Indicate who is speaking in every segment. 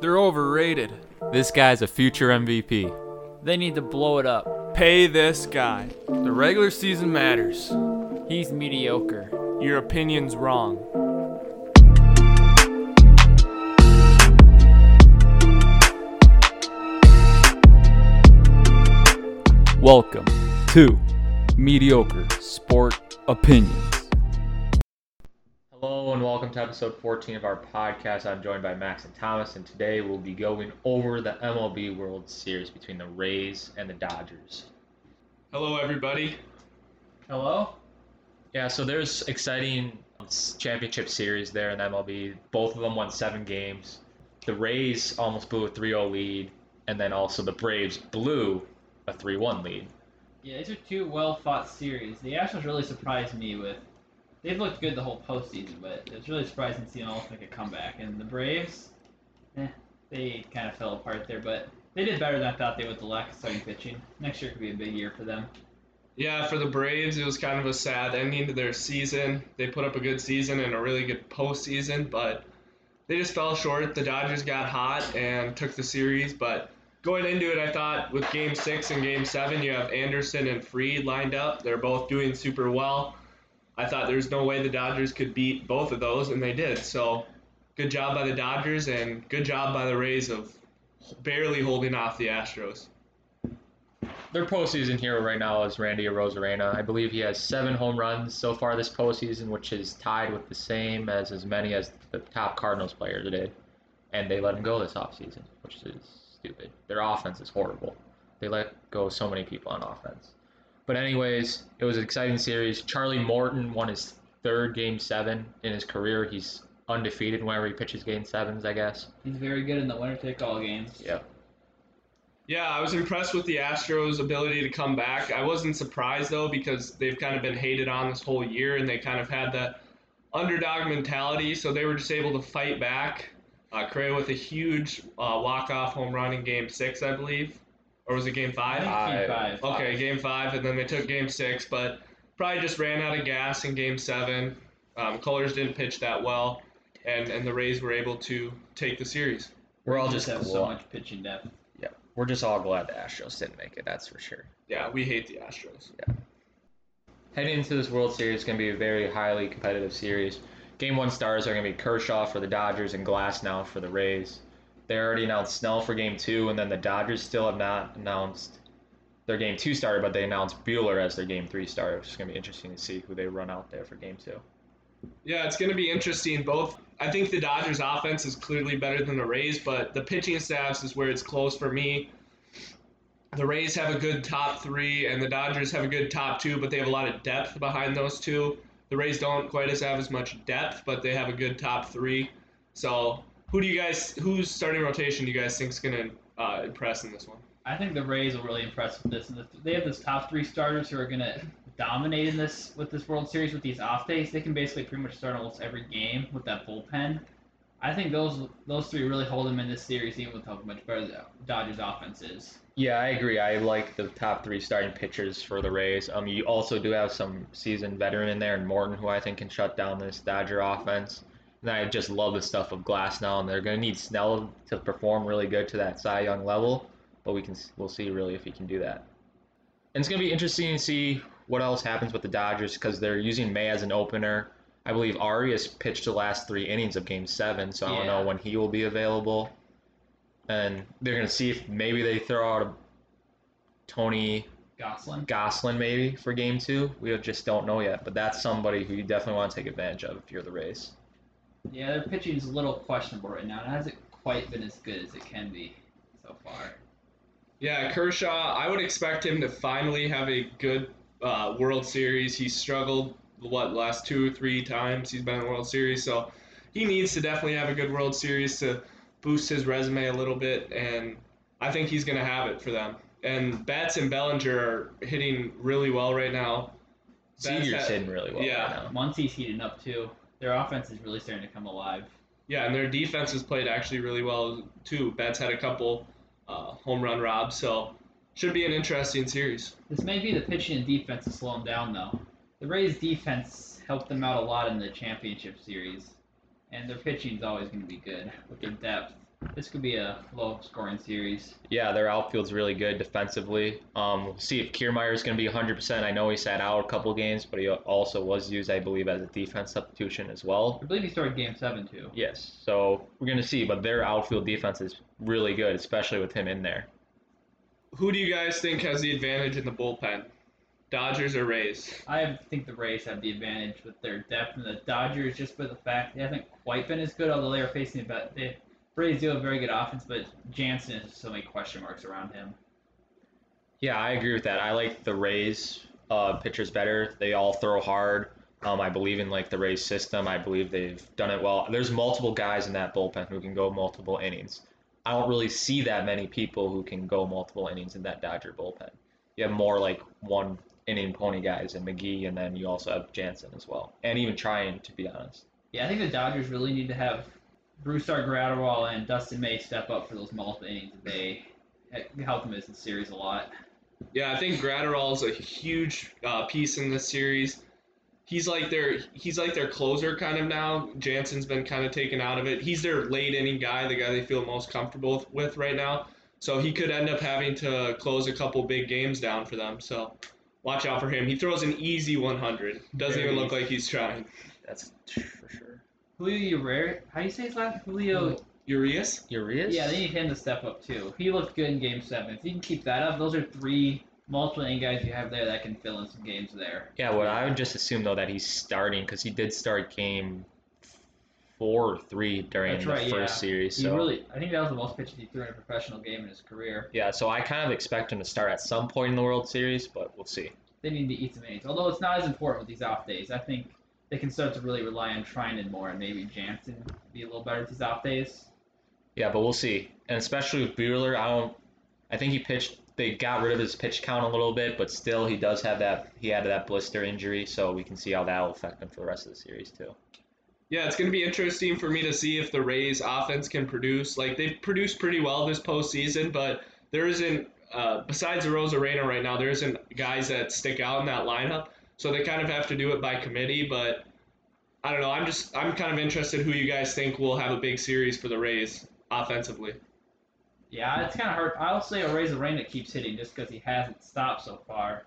Speaker 1: They're overrated.
Speaker 2: This guy's a future MVP.
Speaker 3: They need to blow it up.
Speaker 1: Pay this guy. The regular season matters.
Speaker 3: He's mediocre.
Speaker 1: Your opinion's wrong.
Speaker 2: Welcome to Mediocre Sport Opinions. Hello and welcome to episode 14 of our podcast. I'm joined by Max and Thomas, and today we'll be going over the MLB World Series between the Rays and the Dodgers.
Speaker 4: Hello, everybody.
Speaker 3: Hello?
Speaker 2: Yeah, so there's exciting championship series there in MLB. Both of them won seven games. The Rays almost blew a 3-0 lead, and then also the Braves blew a 3-1 lead.
Speaker 3: Yeah, these are two well fought series. The Astros really surprised me with. They've looked good the whole postseason, but it's really surprising to see them almost make a comeback. And the Braves, eh, they kind of fell apart there, but they did better than I thought they would the lack of starting pitching. Next year could be a big year for them.
Speaker 4: Yeah, for the Braves, it was kind of a sad ending to their season. They put up a good season and a really good postseason, but they just fell short. The Dodgers got hot and took the series, but going into it, I thought with Game Six and Game Seven, you have Anderson and Fried lined up. They're both doing super well. I thought there's no way the Dodgers could beat both of those, and they did. So, good job by the Dodgers and good job by the Rays of barely holding off the Astros.
Speaker 2: Their postseason hero right now is Randy Arozarena. I believe he has seven home runs so far this postseason, which is tied with the same as as many as the top Cardinals player did. And they let him go this offseason, which is stupid. Their offense is horrible. They let go so many people on offense. But anyways, it was an exciting series. Charlie Morton won his third game seven in his career. He's undefeated whenever he pitches game sevens, I guess.
Speaker 3: He's very good in the winner take all games.
Speaker 2: Yeah.
Speaker 4: Yeah, I was impressed with the Astros' ability to come back. I wasn't surprised though because they've kind of been hated on this whole year and they kind of had the underdog mentality, so they were just able to fight back. Uh, Correa with a huge uh, walk-off home run in Game Six, I believe, or was it Game Five?
Speaker 3: Game
Speaker 2: Five.
Speaker 3: five.
Speaker 4: Okay, Game Five, and then they took Game Six, but probably just ran out of gas in Game Seven. Um, Colors didn't pitch that well, and and the Rays were able to take the series.
Speaker 2: We're all
Speaker 3: They
Speaker 2: just
Speaker 3: have so much pitching depth.
Speaker 2: Yeah, we're just all glad the Astros didn't make it. That's for sure.
Speaker 4: Yeah, we hate the Astros. Yeah.
Speaker 2: Heading into this World Series is going to be a very highly competitive series. Game one stars are going to be Kershaw for the Dodgers and Glasnow for the Rays. They already announced Snell for game two, and then the Dodgers still have not announced their game two starter, but they announced Buehler as their game three starter, which is going to be interesting to see who they run out there for game two.
Speaker 4: Yeah, it's going to be interesting. Both, I think the Dodgers' offense is clearly better than the Rays, but the pitching staffs is where it's close for me. The Rays have a good top three, and the Dodgers have a good top two, but they have a lot of depth behind those two. The Rays don't quite as have as much depth, but they have a good top three. So, who do you guys, whose starting rotation do you guys think is going to uh, impress in this one?
Speaker 3: I think the Rays will really impress with this. They have this top three starters who are gonna dominate in this with this World Series with these off days. They can basically pretty much start almost every game with that bullpen. I think those those three really hold them in this series, even with how much better the Dodgers offense is.
Speaker 2: Yeah, I agree. I like the top three starting pitchers for the Rays. Um, you also do have some seasoned veteran in there, and Morton, who I think can shut down this Dodger offense. And I just love the stuff of Glasnow, and they're going to need Snell to perform really good to that Cy Young level. But we can we'll see really if he can do that. And it's going to be interesting to see what else happens with the Dodgers because they're using May as an opener. I believe Urias pitched the last three innings of Game Seven, so I don't know when he will be available. And they're going to see if maybe they throw out a Tony
Speaker 3: Gonsolin.
Speaker 2: Gonsolin maybe for game two. We just don't know yet, but that's somebody who you definitely want to take advantage of if you're the Rays.
Speaker 3: Yeah, their pitching is a little questionable right now. It hasn't quite been as good as it can be so far.
Speaker 4: Yeah, Kershaw, I would expect him to finally have a good uh, World Series. He struggled, what, last two or three times he's been in the World Series, so he needs to definitely have a good World Series to boost his resume a little bit, and I think he's going to have it for them. And Betts and Bellinger are hitting really well right now. Betts
Speaker 2: Seager's hitting really well
Speaker 4: yeah.
Speaker 2: right now.
Speaker 3: Muncy's heating up too. Their offense is really starting to come alive.
Speaker 4: Yeah, and their defense has played actually really well, too. Betts had a couple uh, home run robs, so should be an interesting series.
Speaker 3: This may be the pitching and defense to slow them down, though. The Rays' defense helped them out a lot in the championship series, and their pitching is always going to be good with their depth. This could be a low scoring series.
Speaker 2: Yeah, their outfield's really good defensively. Um, we'll see if Kiermaier is going to be 100%. I know he sat out a couple games, but he also was used, I believe, as a defense substitution as well.
Speaker 3: I believe he started game seven too.
Speaker 2: Yes, so we're going to see, but their outfield defense is really good, especially with him in there.
Speaker 4: Who do you guys think has the advantage in the bullpen? Dodgers or Rays?
Speaker 3: I think the Rays have the advantage with their depth, and the Dodgers just for the fact they haven't quite been as good, although they are facing about the Rays do have very good offense, but Jansen has so many question marks around him.
Speaker 2: Yeah, I agree with that. I like the Rays uh, pitchers better. They all throw hard. Um, I believe in like the Rays system. I believe they've done it well. There's multiple guys in that bullpen who can go multiple innings. I don't really see that many people who can go multiple innings in that Dodger bullpen. You have more like one inning pony guys and McGee, and then you also have Jansen as well, and even trying to be honest.
Speaker 3: Yeah, I think the Dodgers really need to have Brusdar Graterol and Dustin May step up for those multiple innings. They help them in the series a lot.
Speaker 4: Yeah, I think Graterol is a huge uh, piece in this series. He's like their he's like their closer kind of now. Jansen's been kind of taken out of it. He's their late inning guy, the guy they feel most comfortable with right now. So he could end up having to close a couple big games down for them. So watch out for him. He throws an easy 100. Doesn't
Speaker 3: Very
Speaker 4: even look
Speaker 3: easy.
Speaker 4: like he's trying.
Speaker 2: That's for sure.
Speaker 3: Julio Urias, how do you say his last? Julio.
Speaker 4: Urias?
Speaker 2: Urias?
Speaker 3: Yeah, they need him to step up too. He looked good in Game Seven. If he can keep that up, those are three multiple inning guys you have there that can fill in some games there.
Speaker 2: Yeah, what I would just assume though that he's starting because he did start game four or three during
Speaker 3: That's
Speaker 2: the
Speaker 3: right,
Speaker 2: first
Speaker 3: yeah.
Speaker 2: series.
Speaker 3: He
Speaker 2: So
Speaker 3: really, I think that was the most pitches he threw in a professional game in his career.
Speaker 2: yeah, so I kind of expect him to start at some point in the World Series, but we'll see.
Speaker 3: They need to eat some innings. Although it's not as important with these off days. I think they can start to really rely on Treinen more and maybe Jansen be a little better with these off days.
Speaker 2: Yeah, but we'll see. And especially with Buehler, I don't. I think he pitched. They got rid of his pitch count a little bit, but still, he does have that. He had that blister injury, so we can see how that will affect him for the rest of the series too.
Speaker 4: Yeah, it's going to be interesting for me to see if the Rays offense can produce. Like they've produced pretty well this postseason, but there isn't uh, besides the Arozarena right now, there isn't guys that stick out in that lineup. So they kind of have to do it by committee. But I don't know. I'm just I'm kind of interested who you guys think will have a big series for the Rays offensively.
Speaker 3: Yeah, it's kind of hard. I'll say Arozarena that keeps hitting just because he hasn't stopped so far.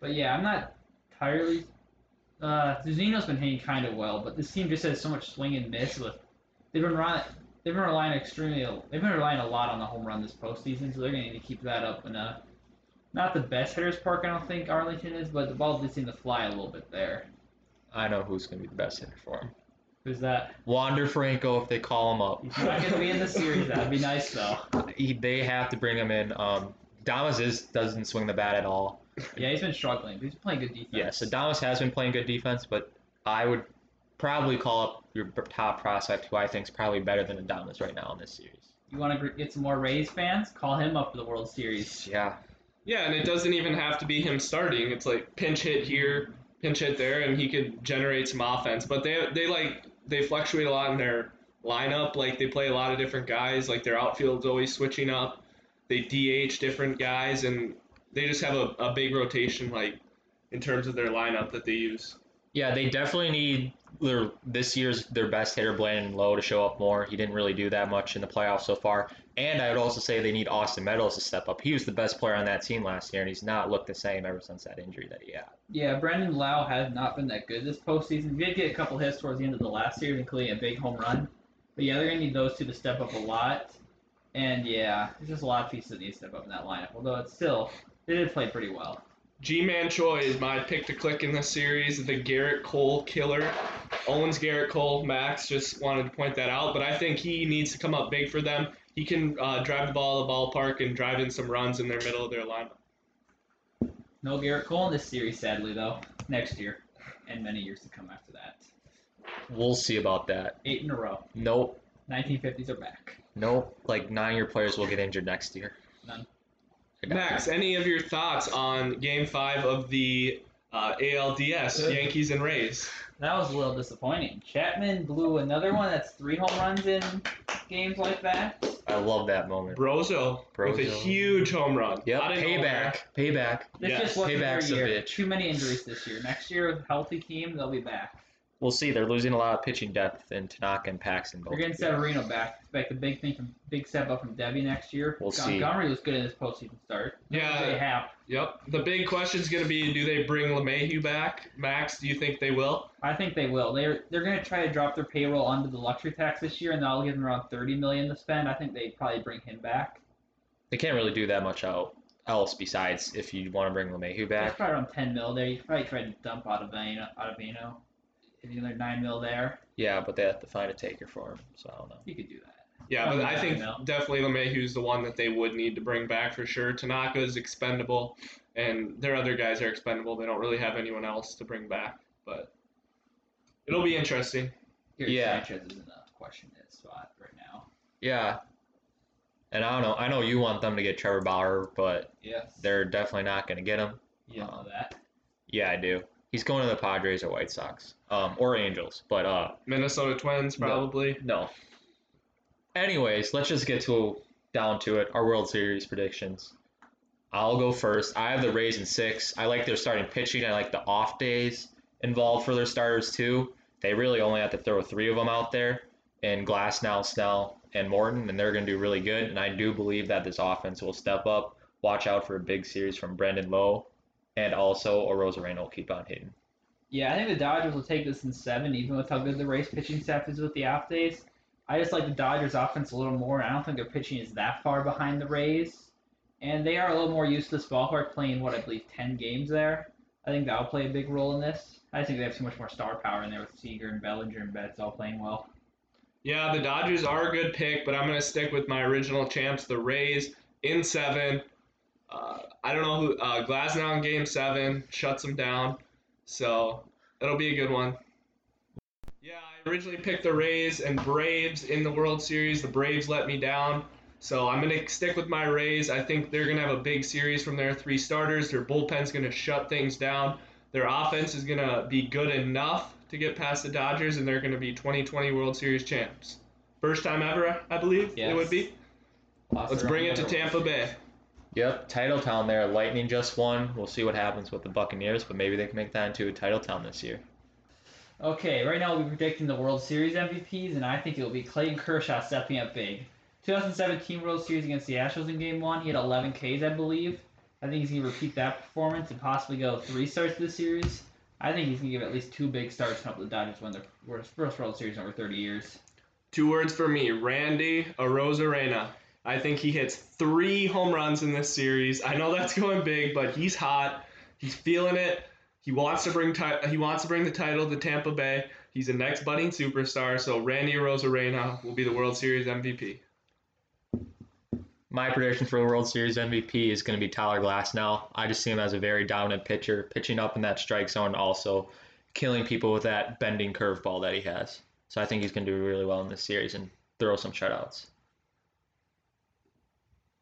Speaker 3: But yeah, I'm not entirely. Uh, Zunino's been hitting kind of well, but this team just has so much swing and miss. With they've been relying, they've been relying extremely, they've been relying a lot on the home run this postseason, so they're gonna need to keep that up. And uh, not the best hitters park, I don't think Arlington is, but the ball did seem to fly a little bit there.
Speaker 2: I know who's going to be the best hitter for him.
Speaker 3: Who's that?
Speaker 2: Wander Franco, if they call him up.
Speaker 3: He's not gonna be in the series. That'd be nice though.
Speaker 2: He, they have to bring him in. Um, Adames is doesn't swing the bat at all.
Speaker 3: Yeah, he's been struggling. but He's playing good defense.
Speaker 2: Yeah, so Adames has been playing good defense, but I would probably call up your top prospect, who I think is probably better than Adames right now in this series.
Speaker 3: You want to get some more Rays fans? Call him up for the World Series.
Speaker 2: Yeah,
Speaker 4: Yeah, and it doesn't even have to be him starting. It's like pinch hit here, pinch hit there, and he could generate some offense. But they they like they fluctuate a lot in their lineup. Like they play a lot of different guys. Like their outfield's always switching up. They DH different guys, and they just have a, a big rotation like in terms of their lineup that they use.
Speaker 2: Yeah, they definitely need their this year's their best hitter, Brandon Lowe, to show up more. He didn't really do that much in the playoffs so far. And I would also say they need Austin Meadows to step up. He was the best player on that team last year, and he's not looked the same ever since that injury that he had.
Speaker 3: Yeah, Brandon Lowe has not been that good this postseason. He did get a couple hits towards the end of the last series, including a big home run. But yeah, they're gonna need those two to step up a lot. And yeah, there's just a lot of pieces that need to step up in that lineup. Although it's still, they did play pretty well.
Speaker 4: Ji-Man Choi is my pick to click in this series, the Gerrit Cole killer. Owens Gerrit Cole, Max just wanted to point that out, but I think he needs to come up big for them. He can uh, drive the ball to the ballpark and drive in some runs in their middle of their lineup.
Speaker 3: No Gerrit Cole in this series, sadly though. Next year, and many years to come after that.
Speaker 2: We'll see about that.
Speaker 3: Eight in a row.
Speaker 2: Nope,
Speaker 3: 1950s are back.
Speaker 2: nope. Like nine-year players will get injured next year.
Speaker 3: None.
Speaker 2: I got
Speaker 4: Max, any of your thoughts on Game Five of the uh, ALDS Yankees and Rays?
Speaker 3: That was a little disappointing. Chapman blew another one that's three home runs in games like that.
Speaker 2: I love that moment.
Speaker 4: Brosseau, with a
Speaker 2: Brosseau.
Speaker 4: huge home run.
Speaker 2: Yep,
Speaker 4: Out of
Speaker 2: payback, payback.
Speaker 3: This
Speaker 4: Yes,
Speaker 3: just wasn't their
Speaker 2: payback's a
Speaker 3: year.
Speaker 2: bitch.
Speaker 3: Too many injuries this year. Next year, with a healthy team, they'll be back.
Speaker 2: We'll see. They're losing a lot of pitching depth in Tanaka and Paxton. Both
Speaker 3: They're getting Severino back. Expect a big thing from big step up from Debbie next year.
Speaker 2: We'll
Speaker 3: Gon-
Speaker 2: see.
Speaker 3: Montgomery was good in this postseason start.
Speaker 4: Yeah.
Speaker 3: They have.
Speaker 4: Yep. The big question is going to be do they bring LeMahieu back? Max, do you think they will?
Speaker 3: I think they will. They're they're going to try to drop their payroll onto the luxury tax this year, and that'll give them around thirty million to spend. I think they probably bring him back.
Speaker 2: They can't really do that much out else besides if you want to bring LeMahieu
Speaker 3: That's
Speaker 2: back.
Speaker 3: probably around ten mil there. You probably try to dump Ottavino, out of Vino. If you another nine mil there,
Speaker 2: Yeah, but they have to find a taker for him. So I don't know.
Speaker 3: you could do that.
Speaker 4: Yeah, but I think
Speaker 3: no.
Speaker 4: definitely LeMahieu's the one that they would need to bring back for sure. Tanaka's expendable, and their other guys are expendable. They don't really have anyone else to bring back, but it'll be interesting.
Speaker 3: Gary
Speaker 2: Yeah.
Speaker 3: Sanchez is in the question hit spot right now.
Speaker 2: Yeah. And I don't know. I know you want them to get Trevor Bauer, but
Speaker 3: Yes.
Speaker 2: they're definitely not going to get him.
Speaker 3: You don't um, that.
Speaker 2: Yeah, I do. He's going to the Padres or White Sox, um, or Angels. But uh,
Speaker 4: Minnesota Twins probably.
Speaker 2: no. Anyways, let's just get to down to it. Our World Series predictions. I'll go first. I have the Rays in six. I like their starting pitching. I like the off days involved for their starters too. They really only have to throw three of them out there, and Glasnow, Snell, and Morton, and they're going to do really good. And I do believe that this offense will step up. Watch out for a big series from Brandon Lowe, and also Arozarena will keep on hitting.
Speaker 3: Yeah, I think the Dodgers will take this in seven, even with how good the Rays pitching staff is with the off days. I just like the Dodgers offense a little more. I don't think their pitching is that far behind the Rays. And they are a little more used to this ballpark playing what I believe ten games there. I think that'll play a big role in this. I think they have too much more star power in there with Seager and Bellinger and Betts all playing well.
Speaker 4: Yeah, the Dodgers are a good pick, but I'm going to stick with my original champs, the Rays, in seven. Uh, I don't know who uh, Glasnow in Game Seven shuts them down, so it'll be a good one. Yeah, I originally picked the Rays and Braves in the World Series. The Braves let me down, so I'm gonna stick with my Rays. I think they're gonna have a big series from their three starters. Their bullpen's gonna shut things down. Their offense is gonna be good enough to get past the Dodgers, and they're gonna be 2020 World Series champs. First time ever, I believe it would be.
Speaker 3: Lost
Speaker 4: Let's bring it to. Tampa Bay.
Speaker 2: Yep, title town there. Lightning just won. We'll see what happens with the Buccaneers, but maybe they can make that into a title town this year.
Speaker 3: Okay, right now we're be predicting the World Series MVPs, and I think it will be Clayton Kershaw stepping up big. 2017 World Series against the Astros in Game 1, he had 11 Ks, I believe. I think he's going to repeat that performance and possibly go three starts to the series. I think he's going to give at least two big starts to help the Dodgers win their worst- first World Series in over 30 years.
Speaker 4: Two words for me: Randy Arozarena. I think he hits three home runs in this series. I know that's going big, but he's hot. He's feeling it. He wants to bring ti- he wants to bring the title to Tampa Bay. He's a next budding superstar. So Randy Arozarena will be the World Series MVP.
Speaker 2: My prediction for the World Series MVP is going to be Tyler Glasnow. I just see him as a very dominant pitcher, pitching up in that strike zone, also killing people with that bending curveball that he has. So I think he's going to do really well in this series and throw some shutouts.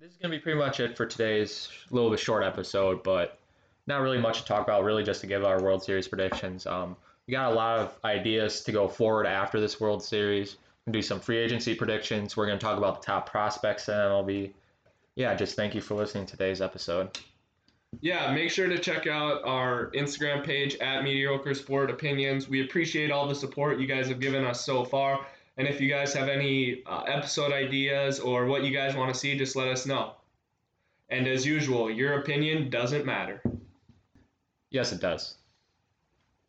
Speaker 2: This is going to be pretty much it for today's little bit short episode, but not really much to talk about, really just to give our World Series predictions. Um, we got a lot of ideas to go forward after this World Series. We're do some free agency predictions. We're going to talk about the top prospects in MLB. Yeah, just thank you for listening to today's episode.
Speaker 4: Yeah, make sure to check out our Instagram page at Mediocre Sport Opinions. We appreciate all the support you guys have given us so far. And if you guys have any uh, episode ideas or what you guys want to see, just let us know. And as usual, your opinion doesn't matter.
Speaker 2: Yes, it does.